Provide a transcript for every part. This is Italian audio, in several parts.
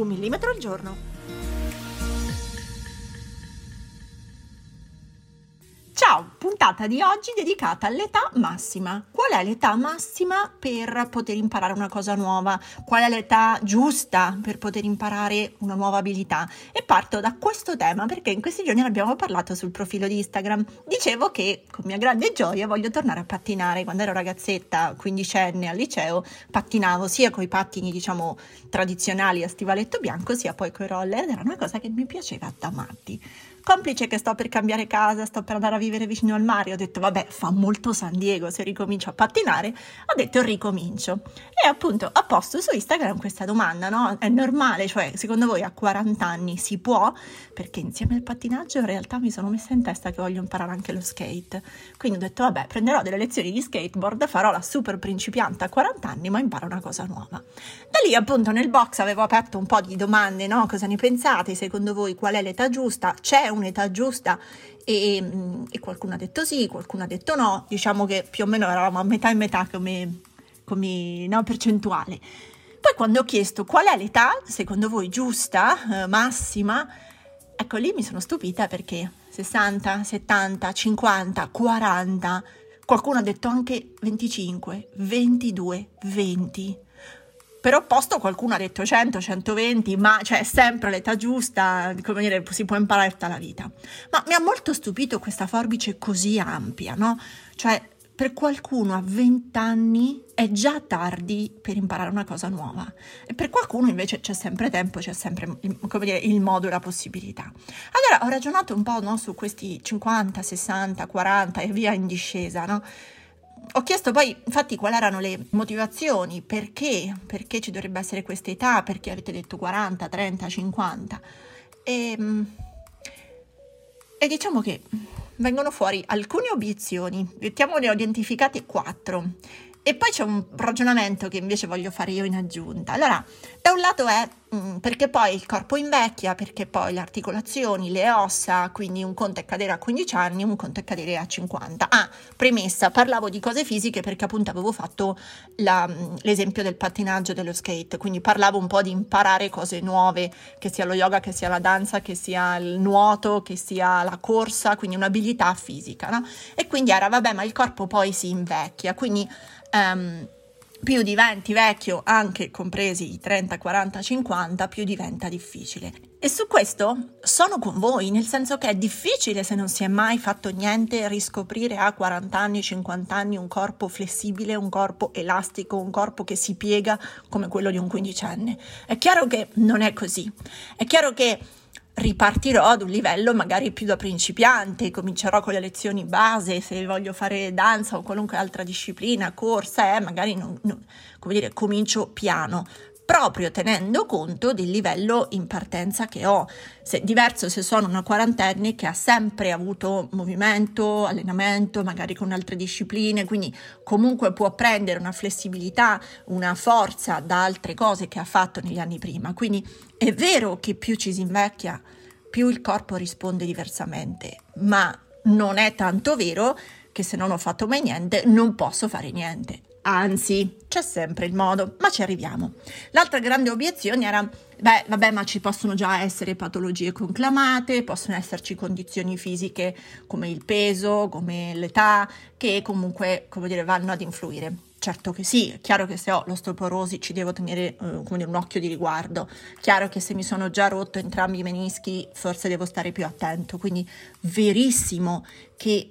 Un millimetro al giorno. Ciao, puntata di oggi dedicata all'età massima. Qual è l'età massima per poter imparare una cosa nuova? Qual è l'età giusta per poter imparare una nuova abilità? E parto da questo tema perché in questi giorni ne abbiamo parlato sul profilo di Instagram. Dicevo che con mia grande gioia voglio tornare a pattinare. Quando ero ragazzetta, quindicenne al liceo, pattinavo sia con i pattini, diciamo, tradizionali a stivaletto bianco, sia poi con i roller ed era una cosa che mi piaceva da matti. Complice che sto per cambiare casa, sto per andare a vivere vicino al mare, ho detto vabbè fa molto San Diego se ricomincio a pattinare, ho detto ricomincio. E appunto ho posto su Instagram questa domanda, no? È normale, cioè secondo voi a 40 anni si può? Perché insieme al pattinaggio in realtà mi sono messa in testa che voglio imparare anche lo skate. Quindi ho detto vabbè prenderò delle lezioni di skateboard, farò la super principiante a 40 anni ma imparo una cosa nuova. Da lì appunto nel box avevo aperto un po' di domande, no? Cosa ne pensate? Secondo voi qual è l'età giusta? C'è un un'età giusta e, e, qualcuno ha detto sì, qualcuno ha detto no, diciamo che più o meno eravamo a metà e metà come, come no, percentuale. Poi quando ho chiesto qual è l'età, secondo voi giusta, eh, massima, ecco lì mi sono stupita perché 60, 70, 50, 40, qualcuno ha detto anche 25, 22, 20 per opposto qualcuno ha detto 100, 120, ma cioè sempre l'età giusta, come dire, si può imparare tutta la vita. Ma mi ha molto stupito questa forbice così ampia, no? Cioè per qualcuno a 20 anni è già tardi per imparare una cosa nuova e per qualcuno invece c'è sempre tempo, c'è sempre dire, il modo e la possibilità. Allora ho ragionato un po' no, su questi 50, 60, 40 e via in discesa, no? Ho chiesto poi, infatti, quali erano le motivazioni, perché, perché ci dovrebbe essere questa età, perché avete detto 40, 30, 50. E, e diciamo che vengono fuori alcune obiezioni, mettiamo ne ho identificate quattro. E poi c'è un ragionamento che invece voglio fare io in aggiunta. Allora, da un lato è mh, perché poi il corpo invecchia, perché poi le articolazioni, le ossa, quindi un conto è cadere a 15 anni, un conto è cadere a 50. Ah, premessa, parlavo di cose fisiche perché appunto avevo fatto la, l'esempio del pattinaggio dello skate, quindi parlavo un po' di imparare cose nuove, che sia lo yoga, che sia la danza, che sia il nuoto, che sia la corsa, quindi un'abilità fisica, no? E quindi era, vabbè, ma il corpo poi si invecchia, quindi um, più diventi vecchio, anche compresi i 30, 40, 50, più diventa difficile. E su questo sono con voi, nel senso che è difficile se non si è mai fatto niente riscoprire a 40 anni, 50 anni un corpo flessibile, un corpo elastico, un corpo che si piega come quello di un quindicenne. È chiaro che non è così. È chiaro che ripartirò ad un livello magari più da principiante, comincerò con le lezioni base, se voglio fare danza o qualunque altra disciplina, corsa, eh, magari non, non, come dire, comincio piano, proprio tenendo conto del livello in partenza che ho. Se, diverso se sono una quarantenne che ha sempre avuto movimento, allenamento, magari con altre discipline, quindi comunque può prendere una flessibilità, una forza da altre cose che ha fatto negli anni prima. Quindi è vero che più ci si invecchia, più il corpo risponde diversamente, ma non è tanto vero che se non ho fatto mai niente non posso fare niente. Anzi, c'è sempre il modo, ma ci arriviamo. L'altra grande obiezione era, beh, vabbè, ma ci possono già essere patologie conclamate, possono esserci condizioni fisiche come il peso, come l'età, che comunque, come dire, vanno ad influire. Certo che sì, è chiaro che se ho l'osteoporosi ci devo tenere uh, dire, un occhio di riguardo, chiaro che se mi sono già rotto entrambi i menischi forse devo stare più attento, quindi verissimo che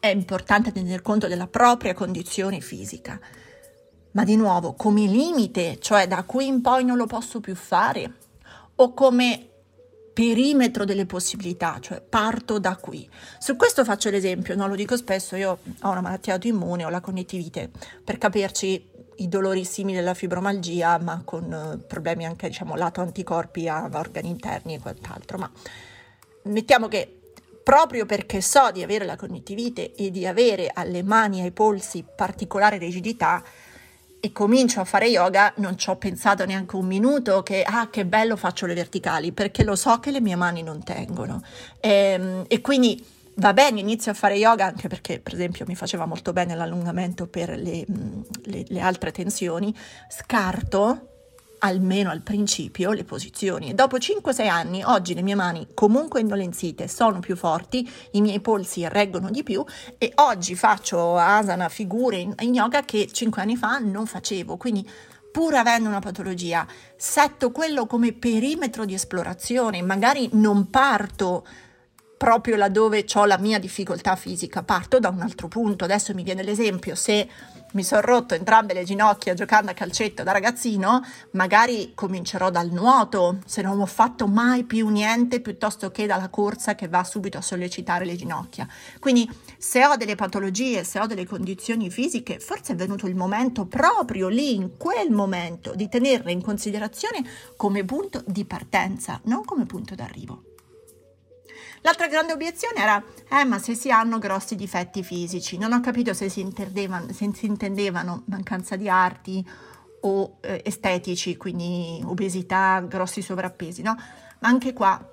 è importante tener conto della propria condizione fisica. Ma di nuovo, come limite, cioè da qui in poi non lo posso più fare, o come perimetro delle possibilità, cioè parto da qui. Su questo faccio l'esempio, no? lo dico spesso, io ho una malattia autoimmune, ho la connettivite, per capirci i dolori simili alla fibromalgia, ma con eh, problemi anche, diciamo, lato anticorpi a organi interni e quant'altro. Ma mettiamo che proprio perché so di avere la connettivite e di avere alle mani e ai polsi particolare rigidità e comincio a fare yoga, non ci ho pensato neanche un minuto che, ah, che bello faccio le verticali, perché lo so che le mie mani non tengono. E, ehm, e quindi va bene, inizio a fare yoga anche perché, per esempio, mi faceva molto bene l'allungamento per le, le, le altre tensioni, scarto almeno al principio, le posizioni. Dopo 5-6 anni, oggi le mie mani comunque indolenzite sono più forti, i miei polsi reggono di più e oggi faccio asana, figure in, in yoga che 5 anni fa non facevo. Quindi pur avendo una patologia, setto quello come perimetro di esplorazione, magari non parto proprio laddove ho la mia difficoltà fisica, parto da un altro punto. Adesso mi viene l'esempio, se mi sono rotto entrambe le ginocchia giocando a calcetto da ragazzino, magari comincerò dal nuoto, se non ho fatto mai più niente, piuttosto che dalla corsa che va subito a sollecitare le ginocchia. Quindi se ho delle patologie, se ho delle condizioni fisiche, forse è venuto il momento proprio lì, in quel momento, di tenerle in considerazione come punto di partenza, non come punto d'arrivo. L'altra grande obiezione era, eh ma se si hanno grossi difetti fisici, non ho capito se si intendevano, se si intendevano mancanza di arti o eh, estetici, quindi obesità, grossi sovrappesi, no? Ma anche qua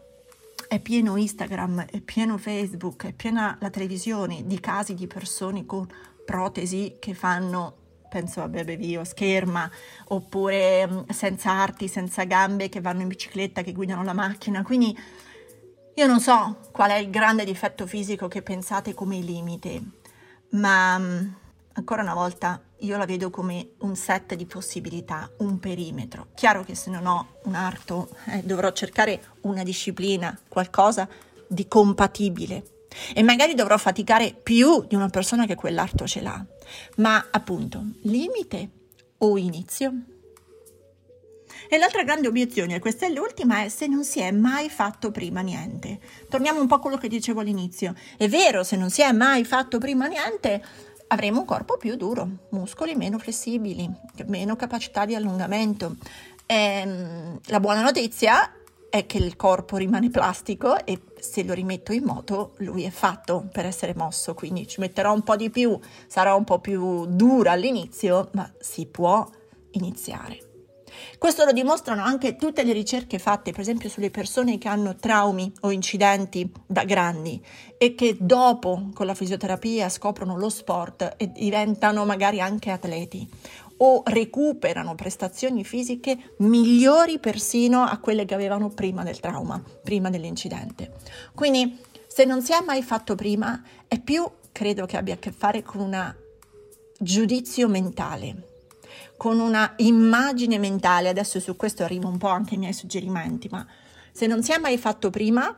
è pieno Instagram, è pieno Facebook, è piena la televisione di casi di persone con protesi che fanno penso a Bebe Vio, scherma, oppure senza arti, senza gambe, che vanno in bicicletta, che guidano la macchina. Quindi io non so qual è il grande difetto fisico che pensate come limite, ma mm, ancora una volta io la vedo come un set di possibilità, un perimetro. Chiaro che se non ho un arto eh, dovrò cercare una disciplina, qualcosa di compatibile e magari dovrò faticare più di una persona che quell'arto ce l'ha. Ma appunto, limite o inizio? E l'altra grande obiezione, e questa è l'ultima, è se non si è mai fatto prima niente. Torniamo un po' a quello che dicevo all'inizio. È vero, se non si è mai fatto prima niente, avremo un corpo più duro, muscoli meno flessibili, meno capacità di allungamento. E, ehm, la buona notizia è che il corpo rimane plastico e se lo rimetto in moto lui è fatto per essere mosso, quindi ci metterò un po' di più, sarà un po' più dura all'inizio, ma si può iniziare. Questo lo dimostrano anche tutte le ricerche fatte, per esempio, sulle persone che hanno traumi o incidenti da grandi e che dopo con la fisioterapia scoprono lo sport e diventano magari anche atleti o recuperano prestazioni fisiche migliori persino a quelle che avevano prima del trauma, prima dell'incidente. Quindi se non si è mai fatto prima, è più, credo che abbia a che fare con un giudizio mentale con una immagine mentale, adesso su questo arrivo un po' anche ai miei suggerimenti, ma se non si è mai fatto prima,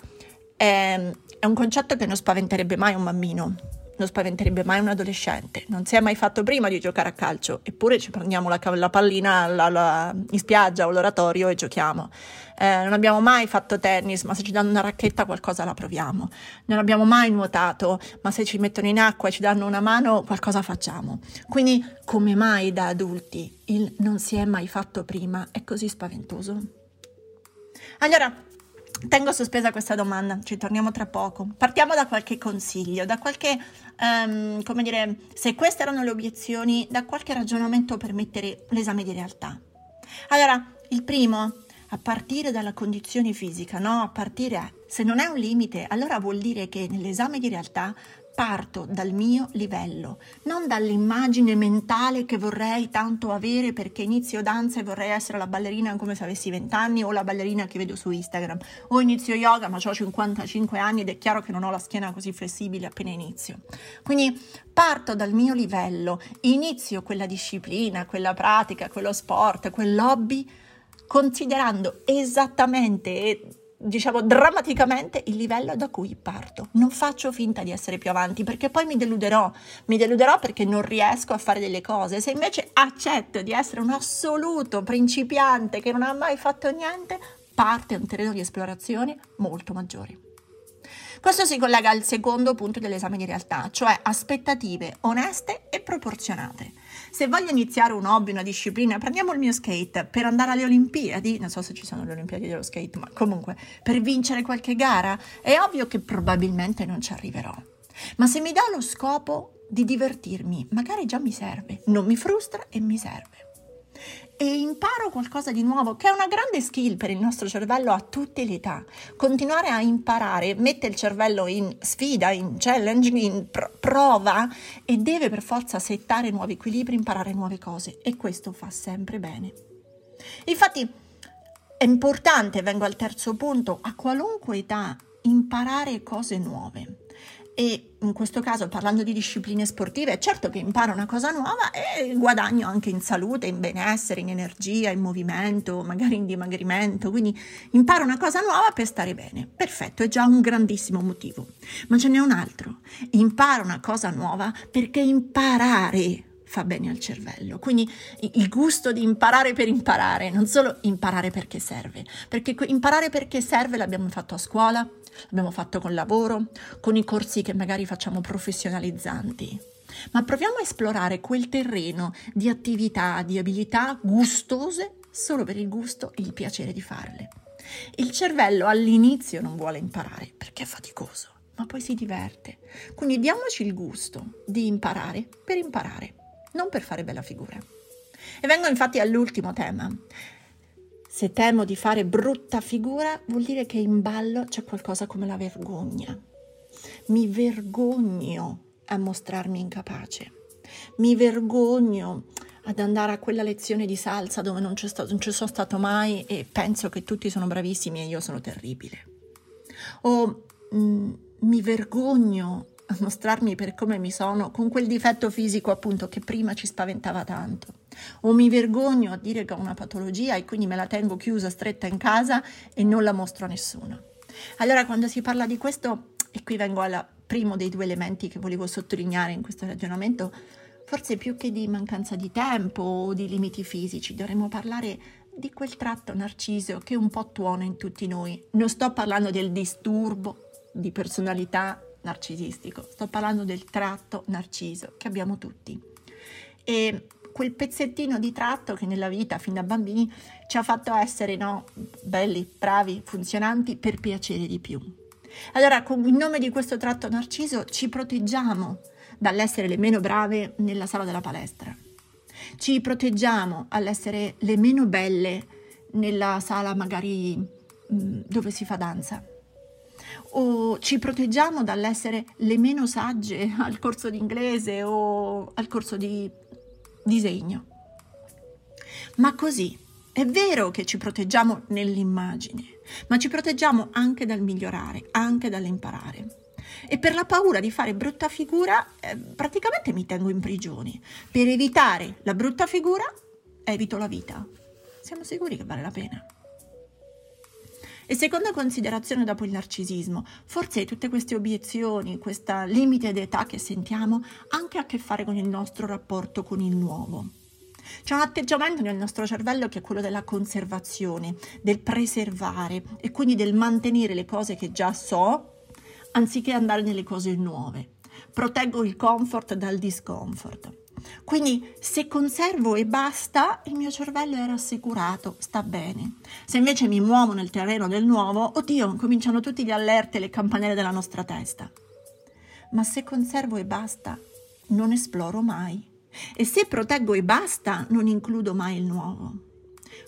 è, ehm, è un concetto che non spaventerebbe mai un bambino, non spaventerebbe mai un adolescente, non si è mai fatto prima di giocare a calcio, eppure ci prendiamo la, la pallina la, la, in spiaggia o all'oratorio e giochiamo. Eh, non abbiamo mai fatto tennis, ma se ci danno una racchetta qualcosa la proviamo. Non abbiamo mai nuotato, ma se ci mettono in acqua e ci danno una mano qualcosa facciamo. Quindi come mai da adulti il non si è mai fatto prima è così spaventoso? Allora, Tengo sospesa questa domanda, ci torniamo tra poco. Partiamo da qualche consiglio, da qualche, um, come dire, se queste erano le obiezioni, da qualche ragionamento per mettere l'esame di realtà. Allora, il primo, a partire dalla condizione fisica, no? A partire, se non è un limite, allora vuol dire che nell'esame di realtà parto dal mio livello, non dall'immagine mentale che vorrei tanto avere perché inizio danza e vorrei essere la ballerina come se avessi 20 anni o la ballerina che vedo su Instagram, o inizio yoga ma ho 55 anni ed è chiaro che non ho la schiena così flessibile appena inizio. Quindi parto dal mio livello, inizio quella disciplina, quella pratica, quello sport, quell'hobby considerando esattamente diciamo drammaticamente il livello da cui parto. Non faccio finta di essere più avanti perché poi mi deluderò. Mi deluderò perché non riesco a fare delle cose. Se invece accetto di essere un assoluto principiante che non ha mai fatto niente, parte un terreno di esplorazione molto maggiore. Questo si collega al secondo punto dell'esame di realtà, cioè aspettative oneste e proporzionate. Se voglio iniziare un hobby, una disciplina, prendiamo il mio skate per andare alle Olimpiadi, non so se ci sono le Olimpiadi dello skate, ma comunque per vincere qualche gara, è ovvio che probabilmente non ci arriverò. Ma se mi dà lo scopo di divertirmi, magari già mi serve, non mi frustra e mi serve e imparo qualcosa di nuovo, che è una grande skill per il nostro cervello a tutte le età. Continuare a imparare mette il cervello in sfida, in challenge, in pr- prova e deve per forza settare nuovi equilibri, imparare nuove cose e questo fa sempre bene. Infatti è importante, vengo al terzo punto, a qualunque età imparare cose nuove e in questo caso parlando di discipline sportive, certo che imparo una cosa nuova e guadagno anche in salute, in benessere, in energia, in movimento, magari in dimagrimento, quindi imparo una cosa nuova per stare bene. Perfetto, è già un grandissimo motivo. Ma ce n'è un altro. Imparo una cosa nuova perché imparare fa bene al cervello. Quindi il gusto di imparare per imparare, non solo imparare perché serve, perché imparare perché serve l'abbiamo fatto a scuola, l'abbiamo fatto col lavoro, con i corsi che magari facciamo professionalizzanti. Ma proviamo a esplorare quel terreno di attività, di abilità gustose solo per il gusto e il piacere di farle. Il cervello all'inizio non vuole imparare perché è faticoso, ma poi si diverte. Quindi diamoci il gusto di imparare per imparare, non per fare bella figura. E vengo infatti all'ultimo tema, se temo di fare brutta figura, vuol dire che in ballo c'è qualcosa come la vergogna. Mi vergogno a mostrarmi incapace. Mi vergogno ad andare a quella lezione di salsa dove non, stato, non ci sono stato mai e penso che tutti sono bravissimi e io sono terribile. O mh, mm, mi vergogno a mostrarmi per come mi sono con quel difetto fisico appunto che prima ci spaventava tanto. O mi vergogno a dire che ho una patologia e quindi me la tengo chiusa, stretta in casa e non la mostro a nessuno. Allora quando si parla di questo, e qui vengo al primo dei due elementi che volevo sottolineare in questo ragionamento, forse più che di mancanza di tempo o di limiti fisici, dovremmo parlare di quel tratto narciso che un po' tuona in tutti noi. Non sto parlando del disturbo di personalità narcisistico, sto parlando del tratto narciso che abbiamo tutti. E quel pezzettino di tratto che nella vita, fin da bambini, ci ha fatto essere no, belli, bravi, funzionanti per piacere di più. Allora, con il nome di questo tratto narciso ci proteggiamo dall'essere le meno brave nella sala della palestra. Ci proteggiamo all'essere le meno belle nella sala magari mm, dove si fa danza ci proteggiamo dall'essere le meno sagge al corso di inglese o al corso di disegno. Ma così è vero che ci proteggiamo nell'immagine, ma ci proteggiamo anche dal migliorare, anche dall'imparare. E per la paura di fare brutta figura, eh, praticamente mi tengo in prigione. Per evitare la brutta figura, evito la vita. Siamo sicuri che vale la pena? E seconda considerazione dopo il narcisismo, forse tutte queste obiezioni, questa limite d'età che sentiamo, anche a che fare con il nostro rapporto con il nuovo. C'è un atteggiamento nel nostro cervello che è quello della conservazione, del preservare e quindi del mantenere le cose che già so, anziché andare nelle cose nuove. Proteggo il comfort dal discomfort. Quindi se conservo e basta, il mio cervello è rassicurato, sta bene. Se invece mi muovo nel terreno del nuovo, oddio, cominciano tutti gli allerti e le campanelle della nostra testa. Ma se conservo e basta, non esploro mai. E se proteggo e basta, non includo mai il nuovo.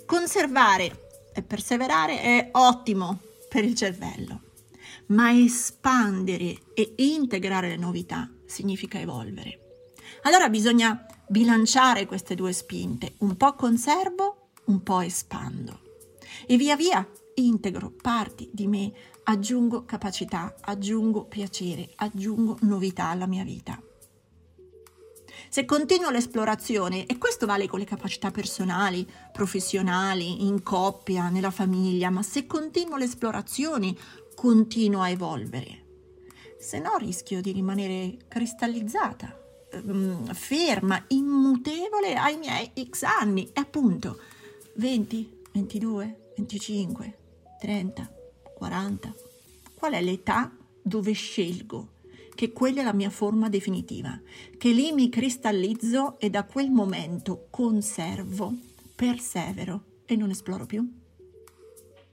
Conservare e perseverare è ottimo per il cervello, ma espandere e integrare le novità significa evolvere. Allora bisogna bilanciare queste due spinte, un po' conservo, un po' espando. E via via integro parti di me, aggiungo capacità, aggiungo piacere, aggiungo novità alla mia vita. Se continuo l'esplorazione, e questo vale con le capacità personali, professionali, in coppia, nella famiglia, ma se continuo l'esplorazione, continuo a evolvere. Se no rischio di rimanere cristallizzata um, ferma, immutevole ai miei X anni. E appunto 20, 22, 25, 30, 40. Qual è l'età dove scelgo che quella è la mia forma definitiva, che lì mi cristallizzo e da quel momento conservo, persevero e non esploro più?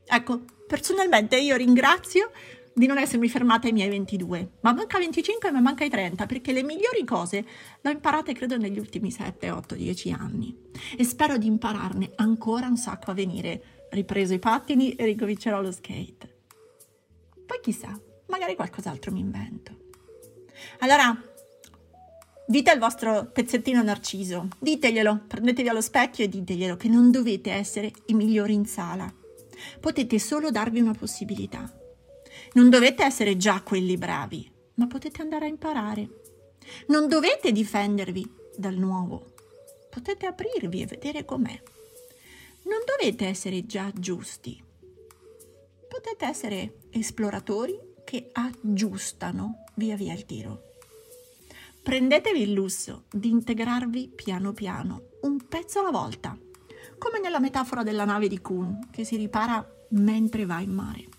Ecco, personalmente io ringrazio di non essermi fermata ai miei 22, ma manca 25 ma manca i 30 perché le migliori cose le ho imparate credo negli ultimi 7, 8, 10 anni e spero di impararne ancora un sacco a venire, ripreso i pattini e ricomincerò lo skate. Poi chissà, magari qualcos'altro mi invento. Allora, dite al vostro pezzettino narciso, diteglielo, prendetevi allo specchio e diteglielo che non dovete essere i migliori in sala. Potete solo darvi una possibilità. Non dovete essere già quelli bravi, ma potete andare a imparare. Non dovete difendervi dal nuovo. Potete aprirvi e vedere com'è. Non dovete essere già giusti. Potete essere esploratori che aggiustano via via il tiro. Prendetevi il lusso di integrarvi piano piano, un pezzo alla volta, come nella metafora della nave di Kuhn che si ripara mentre va in mare.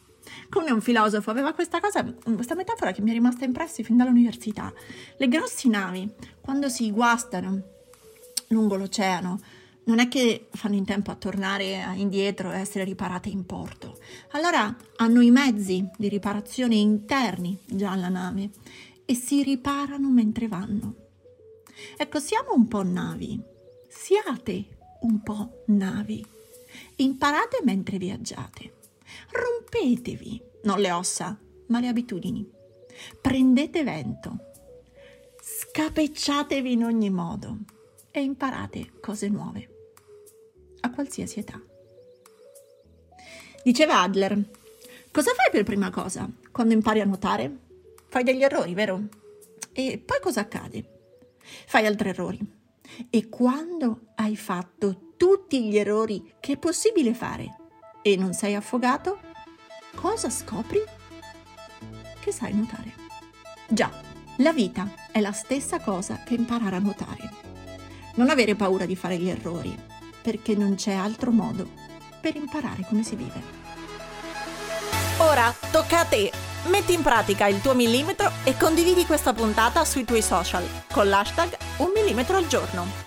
È un filosofo, aveva questa cosa, questa metafora che mi è rimasta impressa fin dall'università. Le grosse navi, quando si guastano lungo l'oceano, non è che fanno in tempo a tornare indietro e essere riparate in porto. Allora hanno i mezzi di riparazione interni già alla nave e si riparano mentre vanno. Ecco, siamo un po' navi, siate un po' navi, imparate mentre viaggiate, rompetevi, non le ossa, ma le abitudini, prendete vento, scapecciatevi in ogni modo e imparate cose nuove a qualsiasi età. Diceva Adler, cosa fai per prima cosa quando impari a nuotare? Fai degli errori, vero? E poi cosa accade? Fai altri errori. E quando hai fatto tutti gli errori che è possibile fare e non sei affogato, cosa scopri? Che sai nuotare. Già, la vita è la stessa cosa che imparare a nuotare. Non avere paura di fare gli errori, perché non c'è altro modo per imparare come si vive. Ora tocca a te! Metti in pratica il tuo millimetro e condividi questa puntata sui tuoi social con l'hashtag un millimetro al giorno.